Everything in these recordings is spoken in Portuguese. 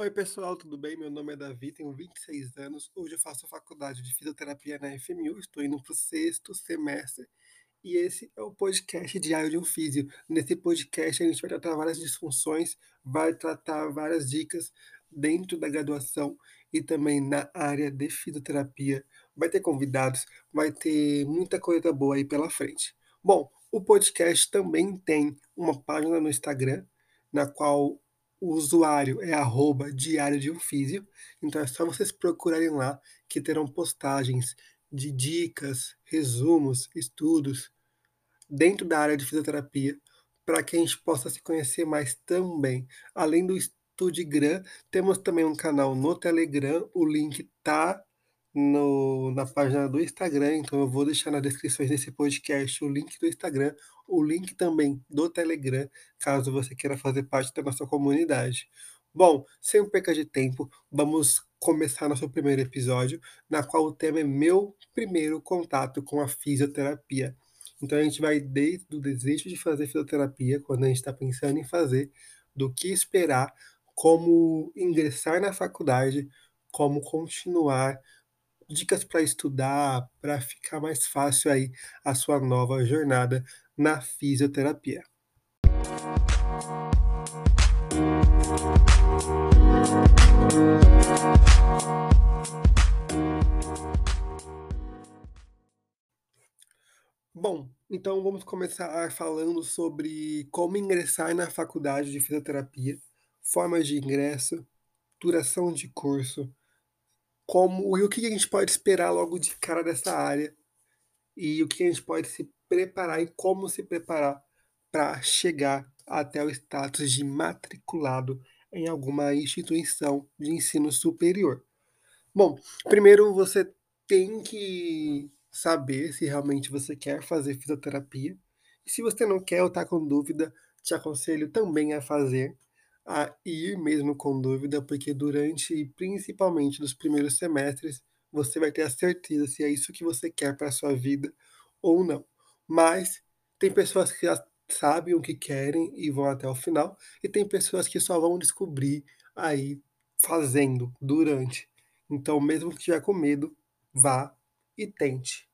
Oi, pessoal, tudo bem? Meu nome é Davi, tenho 26 anos. Hoje eu faço faculdade de fisioterapia na FMU, estou indo para o sexto semestre e esse é o podcast Diário de um Físio. Nesse podcast a gente vai tratar várias disfunções, vai tratar várias dicas dentro da graduação e também na área de fisioterapia. Vai ter convidados, vai ter muita coisa boa aí pela frente. Bom, o podcast também tem uma página no Instagram, na qual o usuário é arroba diário de um físio, então é só vocês procurarem lá que terão postagens de dicas, resumos, estudos dentro da área de fisioterapia para que a gente possa se conhecer mais também. Além do Studigram, temos também um canal no Telegram, o link tá no, na página do Instagram, então eu vou deixar na descrição desse podcast o link do Instagram, o link também do Telegram, caso você queira fazer parte da nossa comunidade. Bom, sem perca de tempo, vamos começar nosso primeiro episódio, na qual o tema é meu primeiro contato com a fisioterapia. Então a gente vai desde o desejo de fazer fisioterapia, quando a gente está pensando em fazer, do que esperar, como ingressar na faculdade, como continuar, dicas para estudar, para ficar mais fácil aí a sua nova jornada na fisioterapia. Bom, então vamos começar falando sobre como ingressar na faculdade de fisioterapia, formas de ingresso, duração de curso, como e o que a gente pode esperar logo de cara dessa área e o que a gente pode se preparar e como se preparar para chegar até o status de matriculado em alguma instituição de ensino superior. Bom, primeiro você tem que saber se realmente você quer fazer fisioterapia. E se você não quer ou está com dúvida, te aconselho também a fazer, a ir mesmo com dúvida, porque durante, principalmente nos primeiros semestres, você vai ter a certeza se é isso que você quer para a sua vida ou não. Mas tem pessoas que já sabem o que querem e vão até o final, e tem pessoas que só vão descobrir aí fazendo durante. Então, mesmo que tiver com medo, vá e tente.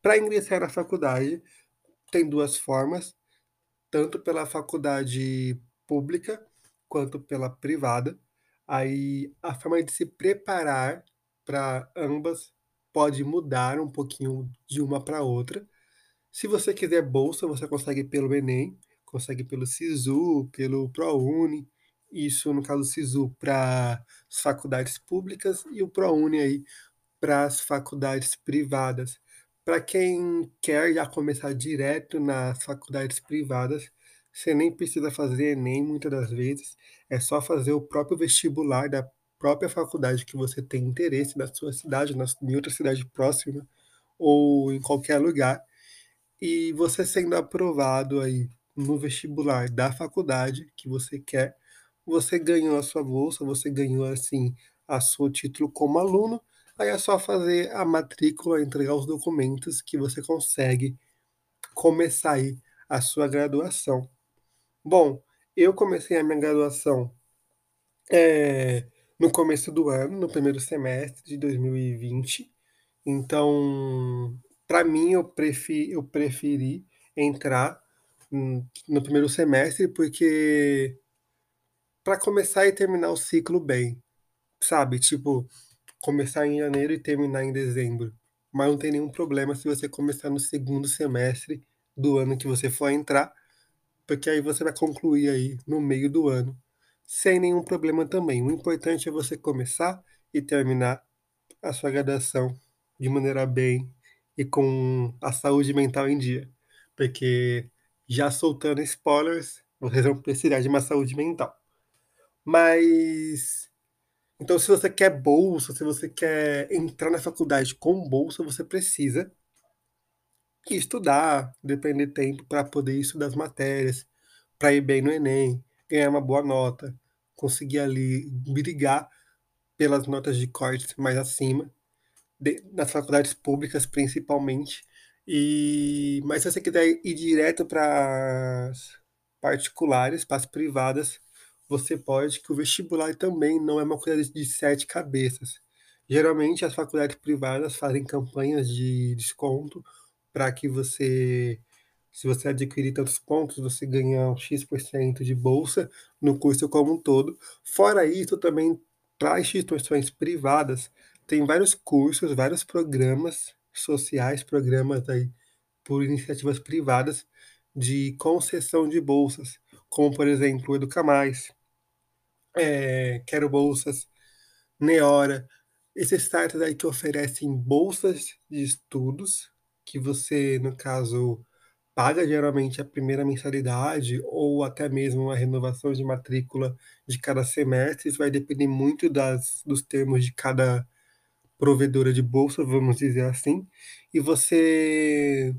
Para ingressar na faculdade, tem duas formas, tanto pela faculdade pública quanto pela privada. Aí a forma de se preparar para ambas pode mudar um pouquinho de uma para outra. Se você quiser bolsa, você consegue pelo Enem, consegue pelo SISU, pelo ProUni. Isso, no caso do SISU, para as faculdades públicas e o ProUni aí para as faculdades privadas. Para quem quer já começar direto nas faculdades privadas, você nem precisa fazer Enem muitas das vezes, é só fazer o próprio vestibular da própria faculdade que você tem interesse na sua cidade, na, em outra cidade próxima ou em qualquer lugar. E você sendo aprovado aí no vestibular da faculdade que você quer, você ganhou a sua bolsa, você ganhou assim a seu título como aluno Aí é só fazer a matrícula, entregar os documentos que você consegue começar aí a sua graduação. Bom, eu comecei a minha graduação é, no começo do ano, no primeiro semestre de 2020. Então, para mim, eu preferi, eu preferi entrar no primeiro semestre porque para começar e terminar o ciclo bem, sabe? Tipo, começar em janeiro e terminar em dezembro. Mas não tem nenhum problema se você começar no segundo semestre do ano que você for entrar, porque aí você vai concluir aí no meio do ano, sem nenhum problema também. O importante é você começar e terminar a sua graduação de maneira bem e com a saúde mental em dia. Porque já soltando spoilers, vocês vão precisar de uma saúde mental. Mas então, se você quer bolsa, se você quer entrar na faculdade com bolsa, você precisa estudar, depender tempo para poder estudar as matérias, para ir bem no Enem, ganhar uma boa nota, conseguir ali brigar pelas notas de corte mais acima, de, nas faculdades públicas principalmente. E mas se você quiser ir direto para as particulares, para as privadas, você pode, que o vestibular também não é uma coisa de sete cabeças. Geralmente, as faculdades privadas fazem campanhas de desconto para que você, se você adquirir tantos pontos, você ganha um X% de bolsa no curso como um todo. Fora isso, também para instituições privadas, tem vários cursos, vários programas sociais, programas aí por iniciativas privadas de concessão de bolsas, como por exemplo o Educa Mais, é, Quero Bolsas, Neora, esses sites aí que oferecem bolsas de estudos, que você, no caso, paga geralmente a primeira mensalidade ou até mesmo uma renovação de matrícula de cada semestre, isso vai depender muito das, dos termos de cada provedora de bolsa, vamos dizer assim, e você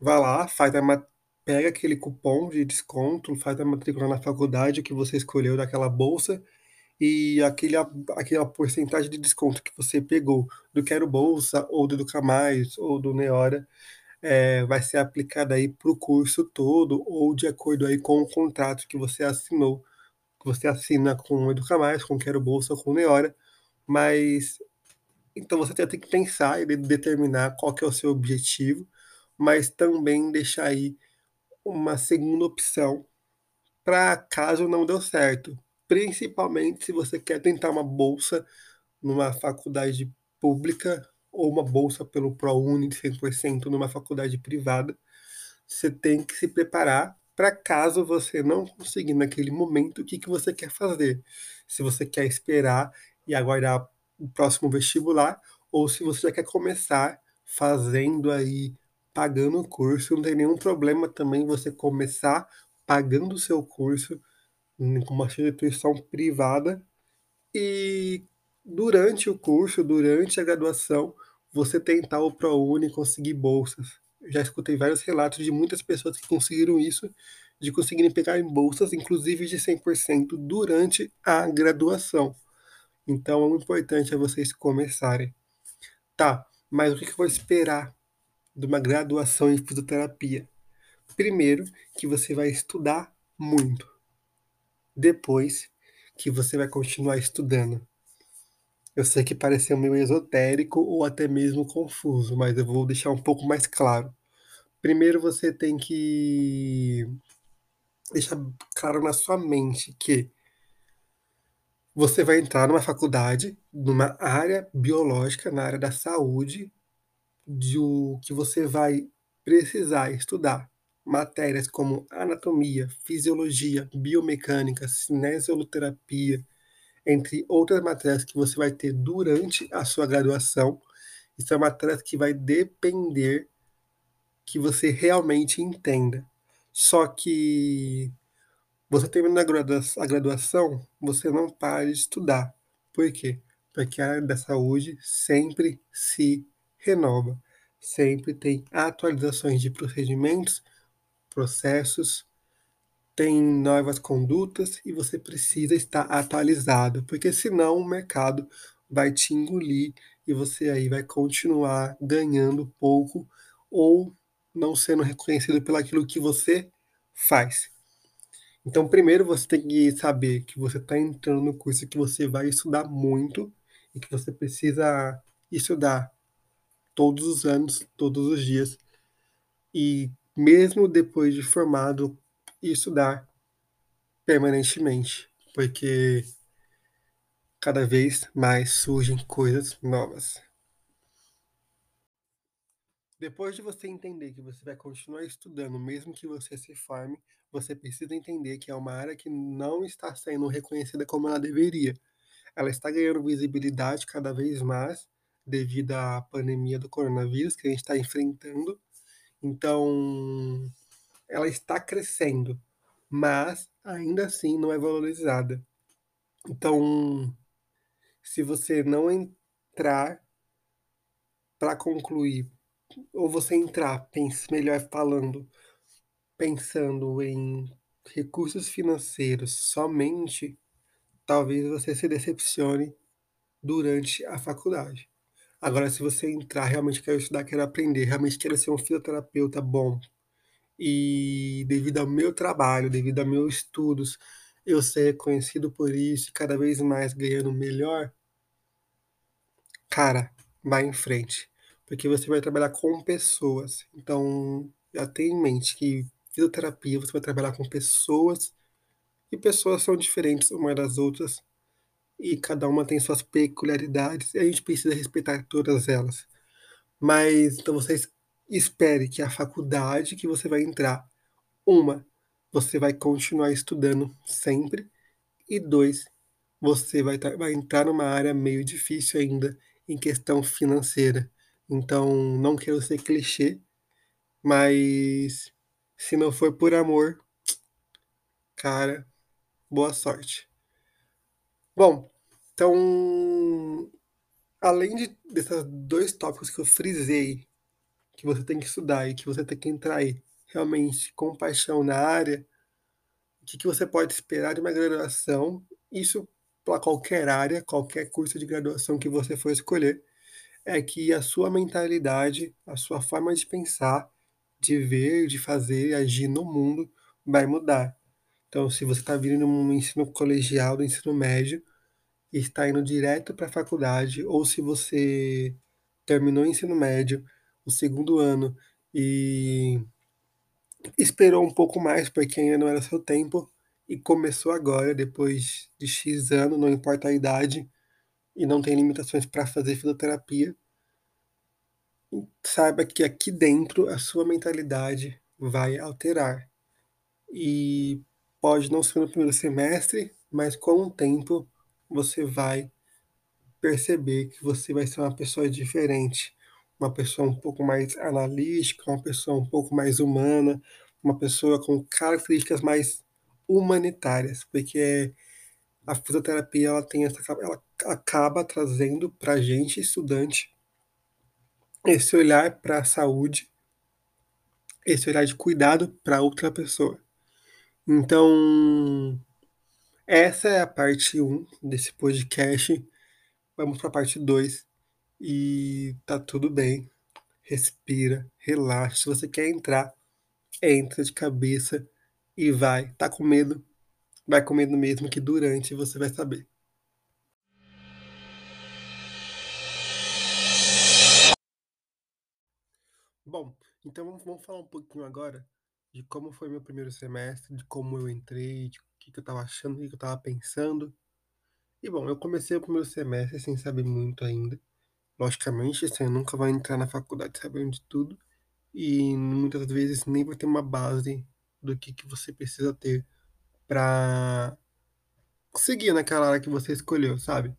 vai lá, faz a pega aquele cupom de desconto, faz a matrícula na faculdade que você escolheu daquela bolsa e aquele, aquela porcentagem de desconto que você pegou do Quero Bolsa ou do Educa Mais ou do Neora é, vai ser aplicada aí para o curso todo ou de acordo aí com o contrato que você assinou, que você assina com o Educa Mais, com Quero Bolsa com o Neora, mas então você tem que pensar e determinar qual que é o seu objetivo, mas também deixar aí uma segunda opção para caso não deu certo, principalmente se você quer tentar uma bolsa numa faculdade pública ou uma bolsa pelo ProUni de 100% numa faculdade privada, você tem que se preparar para caso você não conseguir naquele momento o que, que você quer fazer. Se você quer esperar e aguardar o próximo vestibular, ou se você já quer começar fazendo aí, pagando o curso, não tem nenhum problema também você começar pagando o seu curso com uma instituição privada e durante o curso, durante a graduação, você tentar o ProUni conseguir bolsas. Já escutei vários relatos de muitas pessoas que conseguiram isso, de conseguirem pegar em bolsas, inclusive de 100% durante a graduação. Então, o importante é vocês começarem. Tá, mas o que eu vou esperar de uma graduação em fisioterapia? Primeiro, que você vai estudar muito. Depois, que você vai continuar estudando. Eu sei que pareceu meio esotérico ou até mesmo confuso, mas eu vou deixar um pouco mais claro. Primeiro, você tem que deixar claro na sua mente que você vai entrar numa faculdade, numa área biológica, na área da saúde, de o que você vai precisar estudar matérias como anatomia, fisiologia, biomecânica, cinesioloterapia, entre outras matérias que você vai ter durante a sua graduação. E são matérias que vai depender que você realmente entenda. Só que você termina a graduação, você não para de estudar. Por quê? Porque a área da saúde sempre se renova, sempre tem atualizações de procedimentos, processos, tem novas condutas e você precisa estar atualizado, porque senão o mercado vai te engolir e você aí vai continuar ganhando pouco ou não sendo reconhecido pelaquilo que você faz. Então, primeiro você tem que saber que você está entrando no curso que você vai estudar muito e que você precisa estudar todos os anos, todos os dias. E mesmo depois de formado, estudar permanentemente, porque cada vez mais surgem coisas novas. Depois de você entender que você vai continuar estudando, mesmo que você se forme, você precisa entender que é uma área que não está sendo reconhecida como ela deveria. Ela está ganhando visibilidade cada vez mais devido à pandemia do coronavírus que a gente está enfrentando. Então, ela está crescendo, mas ainda assim não é valorizada. Então, se você não entrar para concluir, ou você entrar, pense melhor falando, pensando em recursos financeiros somente, talvez você se decepcione durante a faculdade. Agora, se você entrar, realmente quer estudar, quer aprender, realmente quer ser um fisioterapeuta bom, e devido ao meu trabalho, devido aos meus estudos, eu ser reconhecido por isso cada vez mais ganhando melhor, cara, vai em frente, porque você vai trabalhar com pessoas. Então, já tenha em mente que fisioterapia você vai trabalhar com pessoas e pessoas são diferentes umas das outras e cada uma tem suas peculiaridades e a gente precisa respeitar todas elas. Mas então você espere que a faculdade que você vai entrar, uma, você vai continuar estudando sempre e dois, você vai, vai entrar numa área meio difícil ainda em questão financeira. Então, não quero ser clichê, mas se não for por amor, cara, boa sorte. Bom, então, além de, desses dois tópicos que eu frisei, que você tem que estudar e que você tem que entrar aí, realmente com paixão na área, o que, que você pode esperar de uma graduação, isso para qualquer área, qualquer curso de graduação que você for escolher, é que a sua mentalidade, a sua forma de pensar, de ver, de fazer, agir no mundo vai mudar. Então, se você está vindo no ensino colegial, do ensino médio, e está indo direto para a faculdade, ou se você terminou o ensino médio, o segundo ano, e esperou um pouco mais, porque ainda não era seu tempo, e começou agora, depois de X anos, não importa a idade, e não tem limitações para fazer fisioterapia, saiba que aqui dentro a sua mentalidade vai alterar. E pode não ser no primeiro semestre, mas com o tempo você vai perceber que você vai ser uma pessoa diferente, uma pessoa um pouco mais analítica, uma pessoa um pouco mais humana, uma pessoa com características mais humanitárias, porque a fisioterapia ela tem essa ela acaba trazendo para gente estudante esse olhar para a saúde, esse olhar de cuidado para outra pessoa. Então, essa é a parte 1 desse podcast. Vamos para a parte 2 e tá tudo bem. Respira, relaxa. Se você quer entrar, entra de cabeça e vai. Tá com medo? Vai com medo mesmo que durante você vai saber. Bom, então vamos, falar um pouquinho agora de como foi meu primeiro semestre, de como eu entrei, de o que, que eu estava achando, o que, que eu estava pensando. E bom, eu comecei o primeiro semestre sem saber muito ainda. Logicamente, você nunca vai entrar na faculdade sabendo de tudo e muitas vezes nem vai ter uma base do que, que você precisa ter para seguir naquela área que você escolheu, sabe?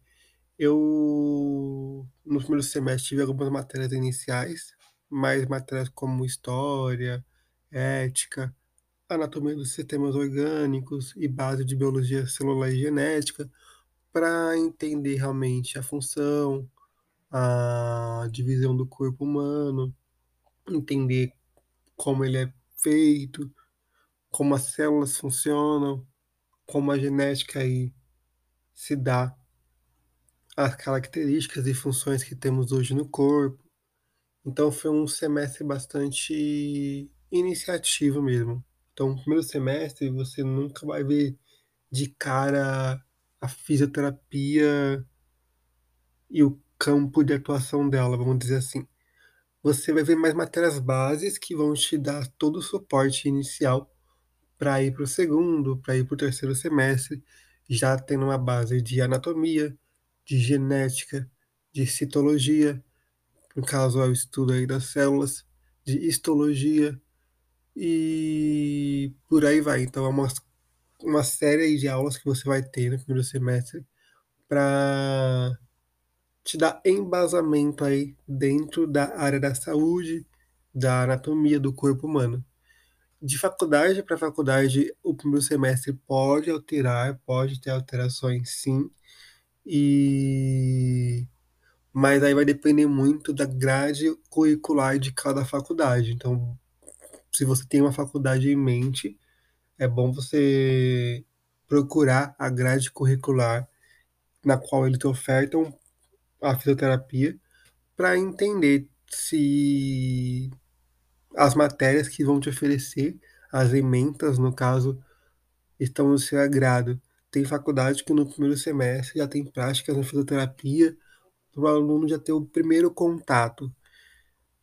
Eu, no primeiro semestre, tive algumas matérias iniciais, mais matérias como história, ética, anatomia dos sistemas orgânicos e base de biologia celular e genética, para entender realmente a função, a divisão do corpo humano, entender como ele é feito, como as células funcionam, como a genética aí se dá as características e funções que temos hoje no corpo. Então foi um semestre bastante iniciativo mesmo. Então, no primeiro semestre você nunca vai ver de cara a fisioterapia e o campo de atuação dela, vamos dizer assim. Você vai ver mais matérias bases que vão te dar todo o suporte inicial para ir para o segundo, para ir para o terceiro semestre, já tendo uma base de anatomia, de genética, de citologia, no caso é o estudo aí das células, de histologia e por aí vai. Então é uma, uma série de aulas que você vai ter no primeiro semestre para te dar embasamento aí dentro da área da saúde, da anatomia do corpo humano. De faculdade para faculdade, o primeiro semestre pode alterar, pode ter alterações sim, e mas aí vai depender muito da grade curricular de cada faculdade. Então, se você tem uma faculdade em mente, é bom você procurar a grade curricular na qual eles ofertam a fisioterapia para entender se as matérias que vão te oferecer, as ementas, no caso, estão no seu agrado. Tem faculdade que no primeiro semestre já tem práticas na fisioterapia, para o aluno já ter o primeiro contato.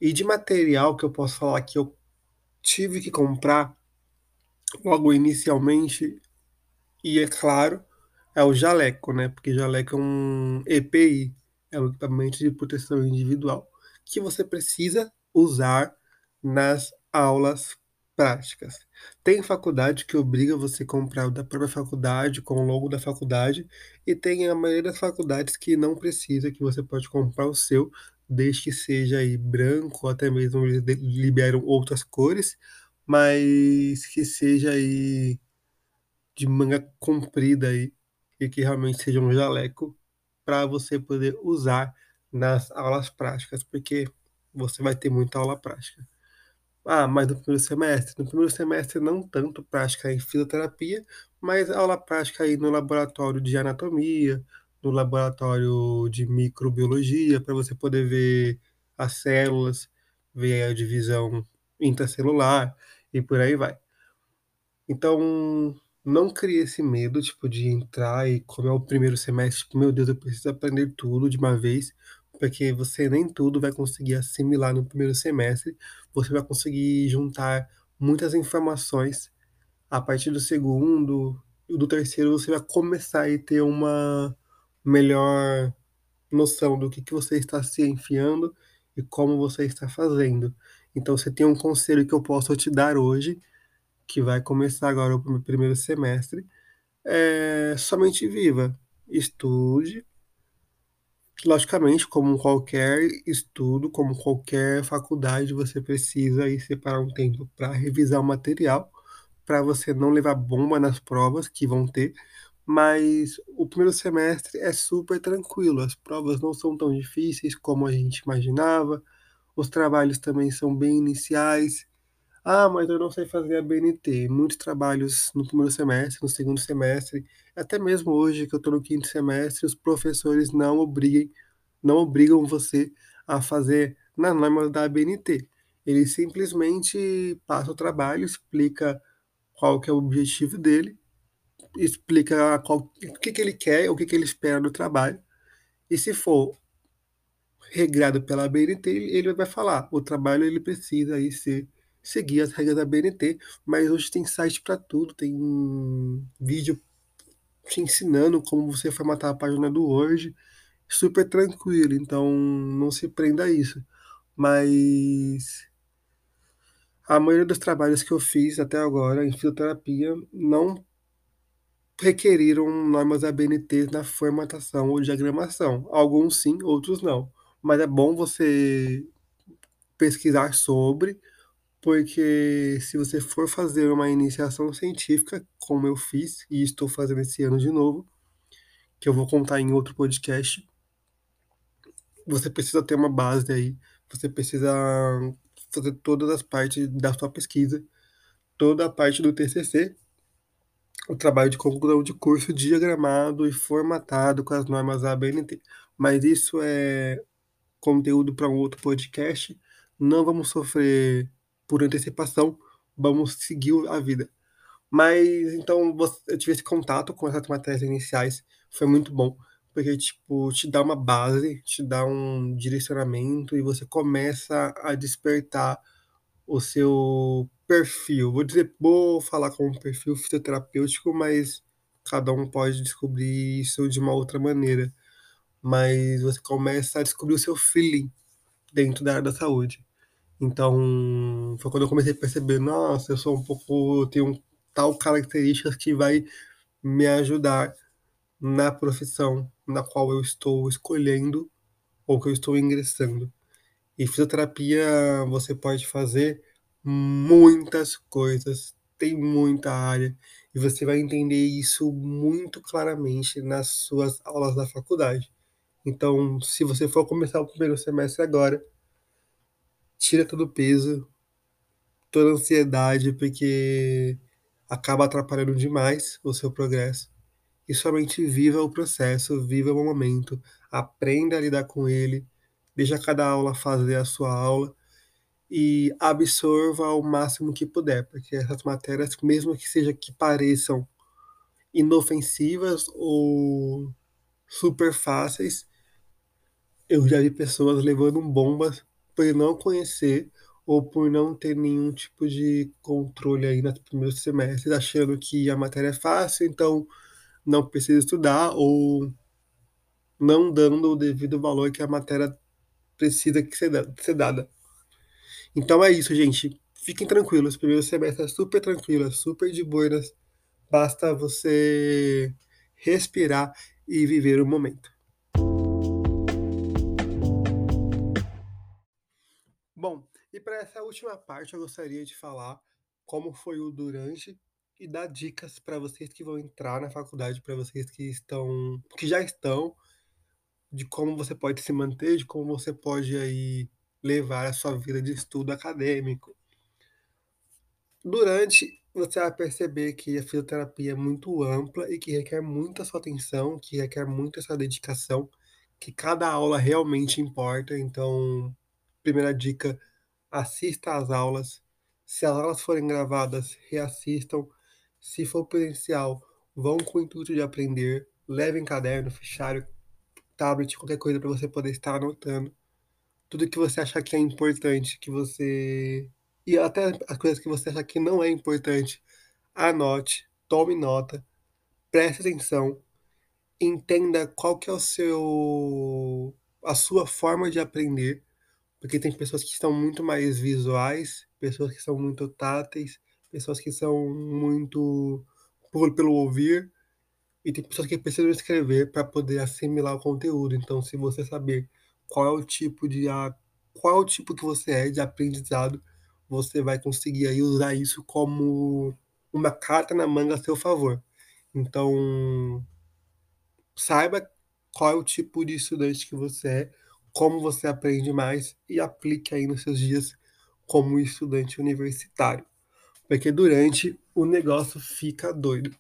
E de material que eu posso falar que eu tive que comprar logo inicialmente, e é claro, é o jaleco, né? Porque jaleco é um EPI, é um equipamento de proteção individual, que você precisa usar nas aulas práticas. Tem faculdade que obriga você a comprar o da própria faculdade, com o logo da faculdade, e tem a maioria das faculdades que não precisa, que você pode comprar o seu, desde que seja aí branco, até mesmo eles liberam outras cores, mas que seja aí de manga comprida aí, e que realmente seja um jaleco para você poder usar nas aulas práticas, porque você vai ter muita aula prática. Ah, mas no primeiro semestre? No primeiro semestre não tanto prática em fisioterapia, mas aula prática aí no laboratório de anatomia, no laboratório de microbiologia, para você poder ver as células, ver a divisão intracelular e por aí vai. Então, não crie esse medo, tipo, de entrar e como é o primeiro semestre, tipo, meu Deus, eu preciso aprender tudo de uma vez, porque você nem tudo vai conseguir assimilar no primeiro semestre, você vai conseguir juntar muitas informações a partir do segundo do terceiro você vai começar a ter uma melhor noção do que, que você está se enfiando e como você está fazendo. Então, você tem um conselho que eu posso te dar hoje, que vai começar agora o primeiro semestre, é somente viva, estude, logicamente, como qualquer estudo, como qualquer faculdade, você precisa aí separar um tempo para revisar o material, para você não levar bomba nas provas que vão ter, mas o primeiro semestre é super tranquilo, as provas não são tão difíceis como a gente imaginava, os trabalhos também são bem iniciais, ah, mas eu não sei fazer a BNT. Muitos trabalhos no primeiro semestre, no segundo semestre, até mesmo hoje que eu estou no quinto semestre, os professores não não obrigam você a fazer na norma da BNT. Ele simplesmente passa o trabalho, explica qual que é o objetivo dele, explica qual, o que, que ele quer, o que, que ele espera do trabalho. E se for regrado pela BNT, ele vai falar, o trabalho ele precisa aí ser seguir as regras da BNT, mas hoje tem site para tudo, tem um vídeo te ensinando como você formatar a página do Word, super tranquilo, então não se prenda a isso. Mas a maioria dos trabalhos que eu fiz até agora em fisioterapia não requeriram normas ABNT na formatação ou diagramação. Alguns sim, outros não. Mas é bom você pesquisar sobre, porque se você for fazer uma iniciação científica, como eu fiz e estou fazendo esse ano de novo, que eu vou contar em outro podcast, você precisa ter uma base aí, você precisa fazer todas as partes da sua pesquisa, toda a parte do TCC, o trabalho de conclusão de curso diagramado e formatado com as normas ABNT. Mas isso é conteúdo para um outro podcast. Não vamos sofrer por antecipação, vamos seguir a vida. Mas então eu tive esse contato com essas matérias iniciais, foi muito bom, porque tipo, te dá uma base, te dá um direcionamento e você começa a despertar o seu perfil. Vou dizer, vou falar com um perfil fisioterapêutico, mas cada um pode descobrir isso de uma outra maneira. Mas você começa a descobrir o seu feeling dentro da área da saúde. Então, foi quando eu comecei a perceber, nossa, eu sou um pouco, tenho tal características que vai me ajudar na profissão na qual eu estou escolhendo ou que eu estou ingressando. E fisioterapia você pode fazer muitas coisas, tem muita área, e você vai entender isso muito claramente nas suas aulas da faculdade. Então, se você for começar o primeiro semestre agora, tira todo o peso, toda a ansiedade, porque acaba atrapalhando demais o seu progresso. E somente viva o processo, viva o momento, aprenda a lidar com ele, deixa cada aula fazer a sua aula e absorva ao máximo que puder, porque essas matérias, mesmo que seja que pareçam inofensivas ou super fáceis. Eu já vi pessoas levando bombas por não conhecer ou por não ter nenhum tipo de controle aí nos primeiros semestres, achando que a matéria é fácil, então não precisa estudar ou não dando o devido valor que a matéria precisa que ser dada. Então é isso, gente. Fiquem tranquilos. O primeiro semestre é super tranquilo, é super de boas. Basta você respirar e viver o momento. Bom, e para essa última parte eu gostaria de falar como foi o durante e dar dicas para vocês que vão entrar na faculdade, para vocês que estão, que já estão, de como você pode se manter, de como você pode aí levar a sua vida de estudo acadêmico. Durante, você vai perceber que a fisioterapia é muito ampla e que requer muita sua atenção, que requer muita sua dedicação, que cada aula realmente importa. Então, primeira dica, assista às aulas. Se as aulas forem gravadas, reassistam. Se for presencial, vão com o intuito de aprender. Levem caderno, fichário, tablet, qualquer coisa para você poder estar anotando tudo que você achar que é importante, que você. E até as coisas que você achar que não é importante, anote, tome nota, preste atenção, entenda qual que é o seu. a sua forma de aprender, porque tem pessoas que são muito mais visuais, pessoas que são muito táteis, pessoas que são muito por, pelo ouvir, e tem pessoas que precisam escrever para poder assimilar o conteúdo. Então, se você saber qual é o tipo de qual é o tipo que você é de aprendizado, você vai conseguir aí usar isso como uma carta na manga a seu favor. Então, saiba qual é o tipo de estudante que você é, como você aprende mais e aplique aí nos seus dias como estudante universitário. Porque durante o negócio fica doido.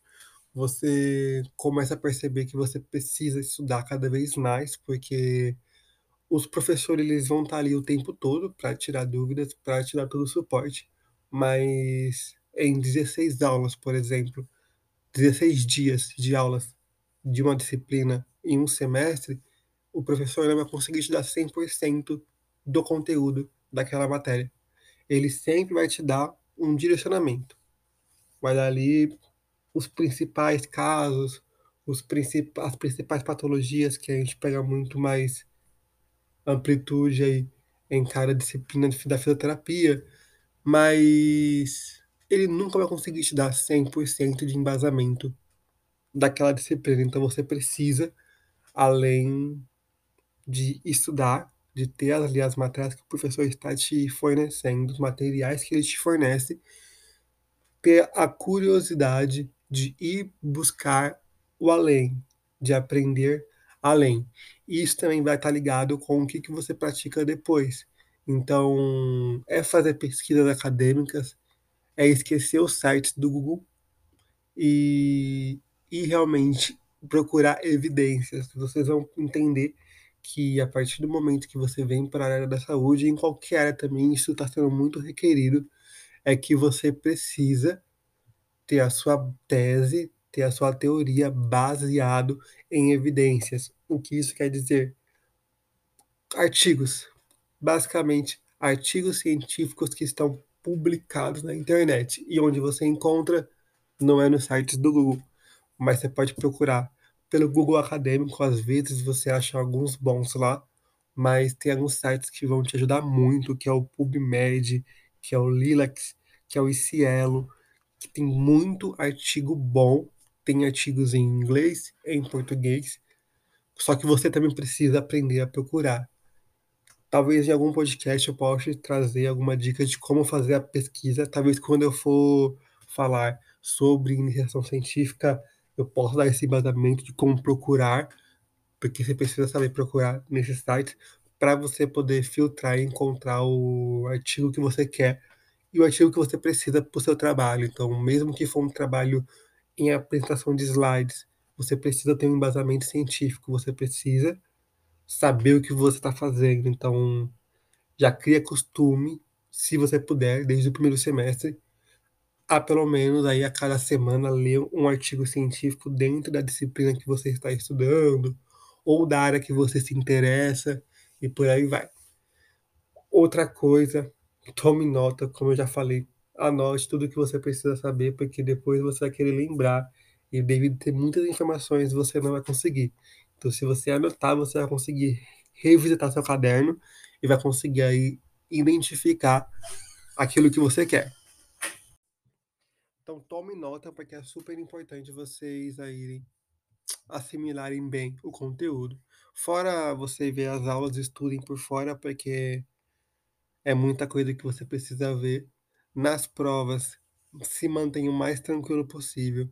Você começa a perceber que você precisa estudar cada vez mais, porque os professores eles vão estar ali o tempo todo para tirar dúvidas, para tirar todo o suporte, mas em 16 aulas, por exemplo, 16 dias de aulas de uma disciplina em um semestre, o professor não vai conseguir te dar 100% do conteúdo daquela matéria. Ele sempre vai te dar um direcionamento. Vai dar ali os principais casos, os princip as principais patologias que a gente pega muito mais amplitude aí em cada disciplina da fisioterapia, mas ele nunca vai conseguir te dar 100% de embasamento daquela disciplina. Então você precisa, além de estudar, de ter ali as matérias que o professor está te fornecendo, os materiais que ele te fornece, ter a curiosidade de ir buscar o além, de aprender além. Isso também vai estar ligado com o que, que você pratica depois. Então, é fazer pesquisas acadêmicas, é esquecer os sites do Google e, e realmente procurar evidências. Vocês vão entender que a partir do momento que você vem para a área da saúde, em qualquer área também, isso está sendo muito requerido, é que você precisa ter a sua tese, ter a sua teoria baseado em evidências. O que isso quer dizer? Artigos. Basicamente, artigos científicos que estão publicados na internet. E onde você encontra não é nos sites do Google, mas você pode procurar pelo Google Acadêmico. Às vezes você acha alguns bons lá, mas tem alguns sites que vão te ajudar muito, que é o PubMed, que é o Lilacs, que é o Cielo, que tem muito artigo bom tem artigos em inglês, em português, só que você também precisa aprender a procurar. Talvez em algum podcast eu possa trazer alguma dica de como fazer a pesquisa. Talvez quando eu for falar sobre iniciação científica, eu possa dar esse embasamento de como procurar, porque você precisa saber procurar nesses sites para você poder filtrar e encontrar o artigo que você quer e o artigo que você precisa para o seu trabalho. Então, mesmo que for um trabalho em apresentação de slides, você precisa ter um embasamento científico, você precisa saber o que você está fazendo. Então, já cria costume, se você puder, desde o primeiro semestre, a pelo menos aí a cada semana ler um artigo científico dentro da disciplina que você está estudando ou da área que você se interessa e por aí vai. Outra coisa, tome nota, como eu já falei, anote tudo que você precisa saber, porque depois você vai querer lembrar e devido ter muitas informações você não vai conseguir. Então, se você anotar, você vai conseguir revisitar seu caderno e vai conseguir aí identificar aquilo que você quer. Então tome nota porque é super importante vocês aí assimilarem bem o conteúdo. Fora você ver as aulas, estudem por fora porque é muita coisa que você precisa ver. Nas provas, se mantenha o mais tranquilo possível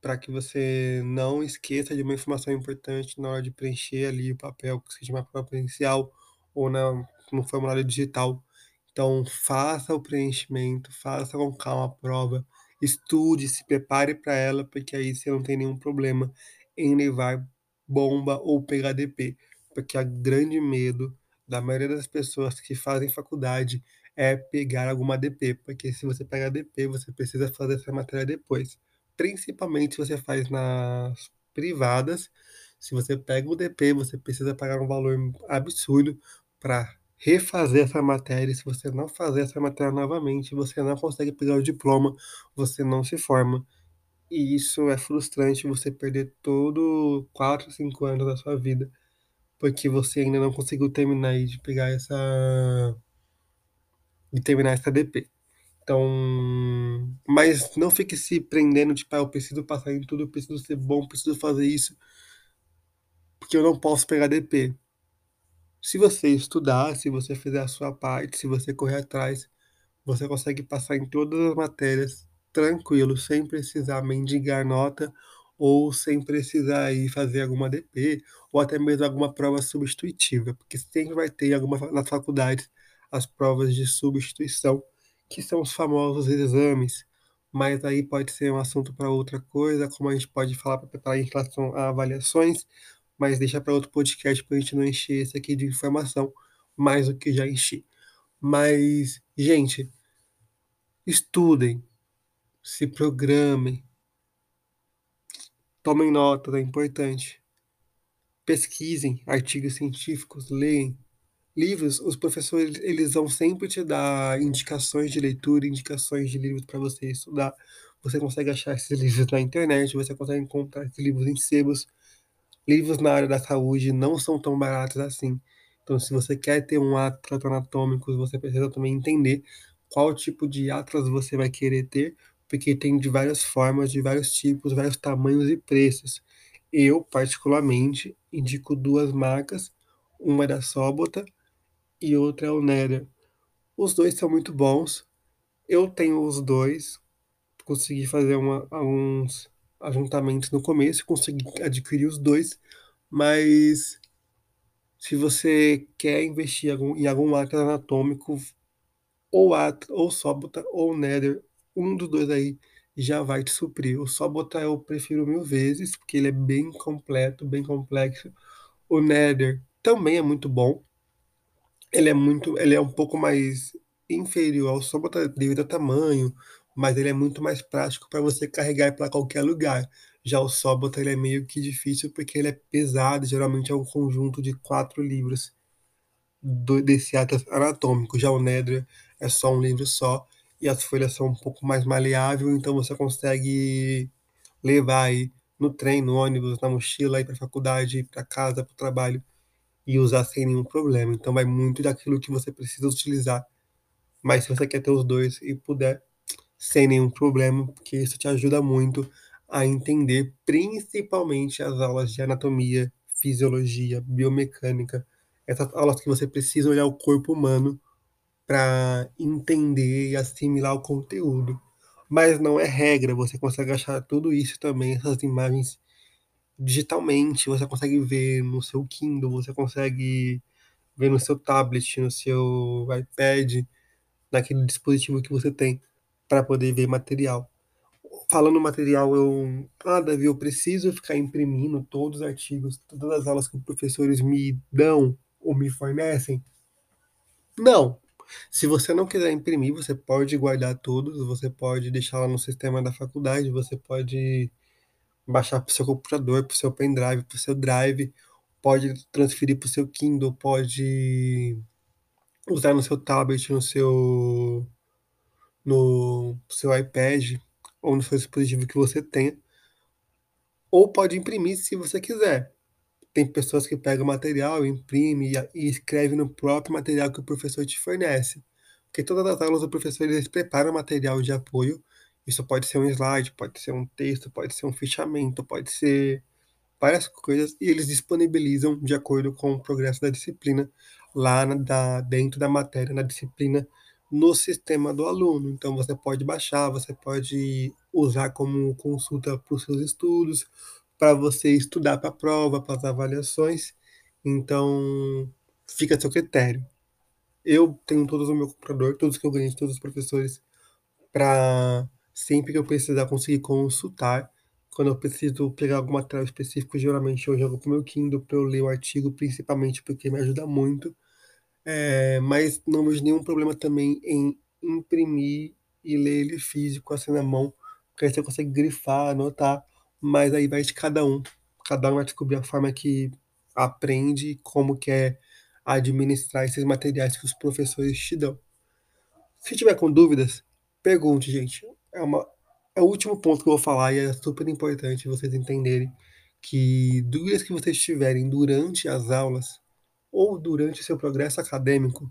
para que você não esqueça de uma informação importante na hora de preencher ali o papel, que seja uma prova presencial ou na, no formulário digital. Então, faça o preenchimento, faça com calma a prova, estude, se prepare para ela, porque aí você não tem nenhum problema em levar bomba ou pegar DP, porque a grande medo da maioria das pessoas que fazem faculdade é pegar alguma DP, porque se você pegar DP, você precisa fazer essa matéria depois. Principalmente se você faz nas privadas, se você pega o DP, você precisa pagar um valor absurdo para refazer essa matéria. Se você não fazer essa matéria novamente, você não consegue pegar o diploma, você não se forma. E isso é frustrante, você perder todo 4, 5 anos da sua vida, porque você ainda não conseguiu terminar de pegar essa. de terminar essa DP. Então, mas não fique se prendendo, tipo, ah, eu preciso passar em tudo, eu preciso ser bom, preciso fazer isso, porque eu não posso pegar DP. Se você estudar, se você fizer a sua parte, se você correr atrás, você consegue passar em todas as matérias tranquilo, sem precisar mendigar nota ou sem precisar ir fazer alguma DP ou até mesmo alguma prova substitutiva, porque sempre vai ter alguma nas faculdades as provas de substituição, que são os famosos exames. Mas aí pode ser um assunto para outra coisa, como a gente pode falar para preparar em relação a avaliações, mas deixa para outro podcast para a gente não encher esse aqui de informação mais do que já enchi. Mas, gente, estudem, se programem, tomem nota, é importante. Pesquisem artigos científicos, leem livros. Os professores eles vão sempre te dar indicações de leitura, indicações de livros para você estudar. Você consegue achar esses livros na internet, você consegue encontrar esses livros em sebos livros na área da saúde não são tão baratos assim. Então, se você quer ter um atlas anatômico, você precisa também entender qual tipo de atlas você vai querer ter, porque tem de várias formas, de vários tipos, vários tamanhos e preços. Eu, particularmente, indico duas marcas, uma é da Sobota e outra é o Nether. Os dois são muito bons. Eu tenho os dois, consegui fazer uma, alguns ajuntamentos no começo, consegui adquirir os dois, mas se você quer investir em algum atlas anatômico, ou Atlas, ou Sobota, ou Nether, um dos dois aí já vai te suprir. O Sobota eu prefiro mil vezes, porque ele é bem completo, bem complexo. O Nether também é muito bom. Ele é muito, ele é um pouco mais inferior ao Sobota devido ao tamanho, mas ele é muito mais prático para você carregar para qualquer lugar. Já o Sobota ele é meio que difícil porque ele é pesado, geralmente é um conjunto de quatro livros do, desse atlas anatômico. Já o Nether é só um livro só e as folhas são um pouco mais maleáveis, então você consegue levar aí no trem, no ônibus, na mochila, ir para a faculdade, para casa, para o trabalho e usar sem nenhum problema. Então vai muito daquilo que você precisa utilizar. Mas se você quer ter os dois e puder, sem nenhum problema, porque isso te ajuda muito a entender principalmente as aulas de anatomia, fisiologia, biomecânica, essas aulas que você precisa olhar o corpo humano para entender e assimilar o conteúdo. Mas não é regra, você consegue achar tudo isso também, essas imagens digitalmente, você consegue ver no seu Kindle, você consegue ver no seu tablet, no seu iPad, naquele dispositivo que você tem para poder ver material. Falando material, eu, ah, Davi, eu preciso ficar imprimindo todos os artigos, todas as aulas que os professores me dão ou me fornecem? Não. Se você não quiser imprimir, você pode guardar todos, você pode deixar lá no sistema da faculdade, você pode baixar para o seu computador, para o seu pendrive, para o seu drive, pode transferir para o seu Kindle, pode usar no seu tablet, no seu no seu iPad ou no seu dispositivo que você tenha, ou pode imprimir se você quiser. Tem pessoas que pegam o material, imprime e escreve no próprio material que o professor te fornece. Porque todas as aulas do professor eles preparam material de apoio. Isso pode ser um slide, pode ser um texto, pode ser um fichamento, pode ser várias coisas e eles disponibilizam de acordo com o progresso da disciplina lá na, da, dentro da matéria, na disciplina, no sistema do aluno. Então você pode baixar, você pode usar como consulta para os seus estudos, para você estudar para a prova, para as avaliações. Então fica a seu critério. Eu tenho todos no meu computador, todos que eu ganhei todos os professores, para sempre que eu precisar conseguir consultar quando eu preciso pegar algum material específico, geralmente eu jogo pro meu Kindle para eu ler o artigo, principalmente porque me ajuda muito. É, mas não vejo nenhum problema também em imprimir e ler ele físico, assim na mão, porque aí você consegue grifar, anotar, mas aí vai de cada um. Cada um vai descobrir a forma que aprende, como quer administrar esses materiais que os professores te dão. Se tiver com dúvidas, pergunte, gente. É uma, é o último ponto que eu vou falar e é super importante vocês entenderem que dúvidas que vocês tiverem durante as aulas ou durante seu progresso acadêmico,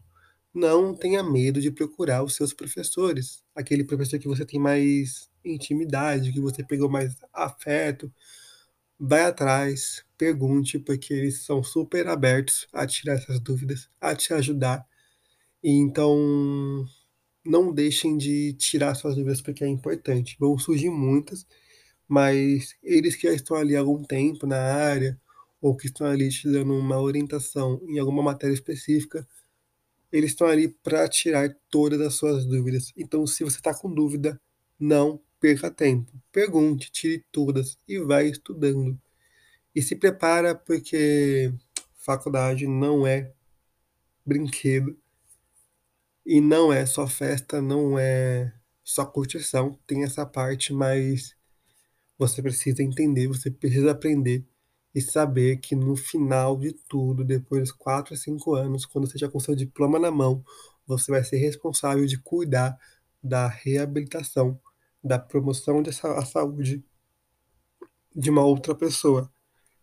não tenha medo de procurar os seus professores, aquele professor que você tem mais intimidade, que você pegou mais afeto, vai atrás, pergunte, porque eles são super abertos a tirar essas dúvidas, a te ajudar. Então não deixem de tirar suas dúvidas porque é importante. Vão surgir muitas, mas eles que já estão ali há algum tempo na área, ou que estão ali te dando uma orientação em alguma matéria específica, eles estão ali para tirar todas as suas dúvidas. Então, se você está com dúvida, não perca tempo. Pergunte, tire todas e vai estudando. E se prepara porque faculdade não é brinquedo e não é só festa, não é só curtição, tem essa parte, mas você precisa entender, você precisa aprender e saber que no final de tudo, depois dos 4 a 5 anos, quando você já com seu diploma na mão, você vai ser responsável de cuidar da reabilitação, da promoção da saúde de uma outra pessoa,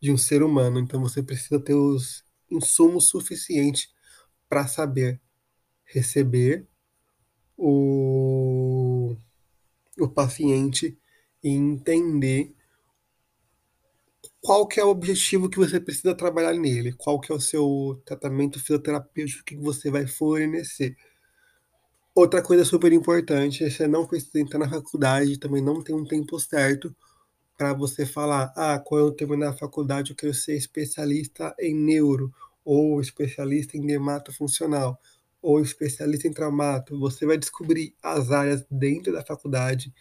de um ser humano. Então você precisa ter os insumos suficientes para saber receber o, o paciente e entender qual que é o objetivo que você precisa trabalhar nele, qual que é o seu tratamento fisioterapêutico que você vai fornecer. Outra coisa super importante é você não precisa entrar na faculdade, também não tem um tempo certo para você falar, ah, quando eu terminar a faculdade eu quero ser especialista em neuro, ou especialista em dermatofuncional, ou especialista em traumato, você vai descobrir as áreas dentro da faculdade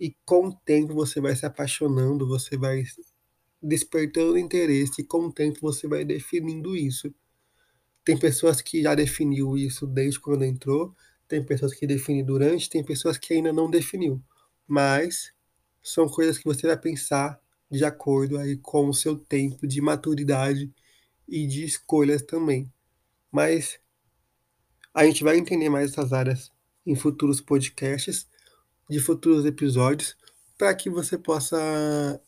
e com o tempo você vai se apaixonando, você vai despertando interesse e com o tempo você vai definindo isso. Tem pessoas que já definiu isso desde quando entrou, tem pessoas que definem durante, tem pessoas que ainda não definiu. Mas são coisas que você vai pensar de acordo aí com o seu tempo de maturidade e de escolhas também. Mas a gente vai entender mais essas áreas em futuros podcasts, de futuros episódios, para que você possa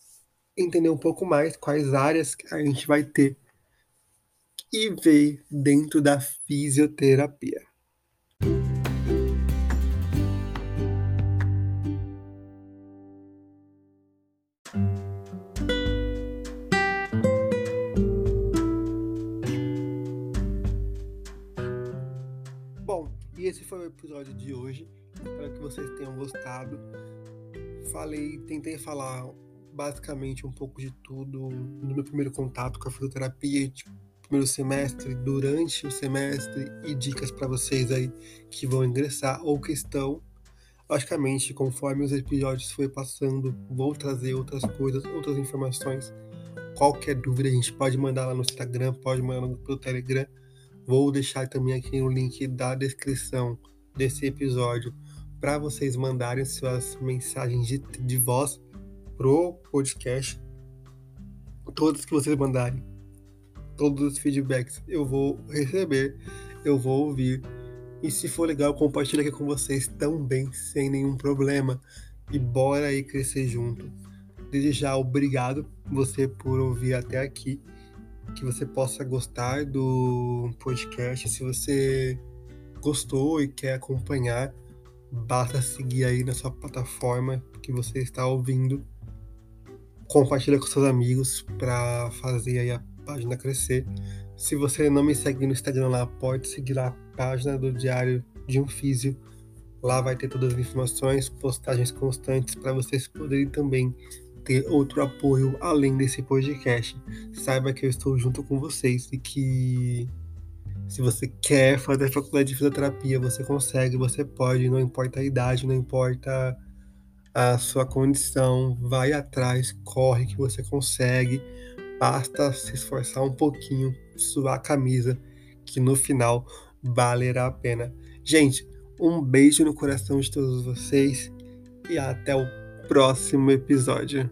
entender um pouco mais quais áreas a gente vai ter e ver dentro da fisioterapia. Episódio de hoje. Espero que vocês tenham gostado. Falei, tentei falar basicamente um pouco de tudo no meu primeiro contato com a fisioterapia, tipo, primeiro semestre, durante o semestre e dicas para vocês aí que vão ingressar ou que estão. Logicamente, conforme os episódios for passando, vou trazer outras coisas, outras informações. Qualquer dúvida a gente pode mandar lá no Instagram, pode mandar no Telegram Vou deixar também aqui o link da descrição desse episódio para vocês mandarem suas mensagens de, de voz pro podcast. Todas que vocês mandarem, todos os feedbacks eu vou receber, eu vou ouvir. E se for legal, compartilha aqui com vocês também, sem nenhum problema. E bora aí crescer junto. Desde já, obrigado você por ouvir até aqui. Que você possa gostar do podcast. Se você gostou e quer acompanhar, basta seguir aí na sua plataforma que você está ouvindo. Compartilha com seus amigos para fazer aí a página crescer. Se você não me segue no Instagram lá, pode seguir lá a página do Diário de um Físio. Lá vai ter todas as informações, postagens constantes para vocês poderem também ter outro apoio além desse podcast. Saiba que eu estou junto com vocês e que se você quer fazer faculdade de fisioterapia, você consegue, você pode, não importa a idade, não importa a sua condição, vai atrás, corre que você consegue. Basta se esforçar um pouquinho, suar a camisa, que no final valerá a pena. Gente, um beijo no coração de todos vocês e até o próximo episódio.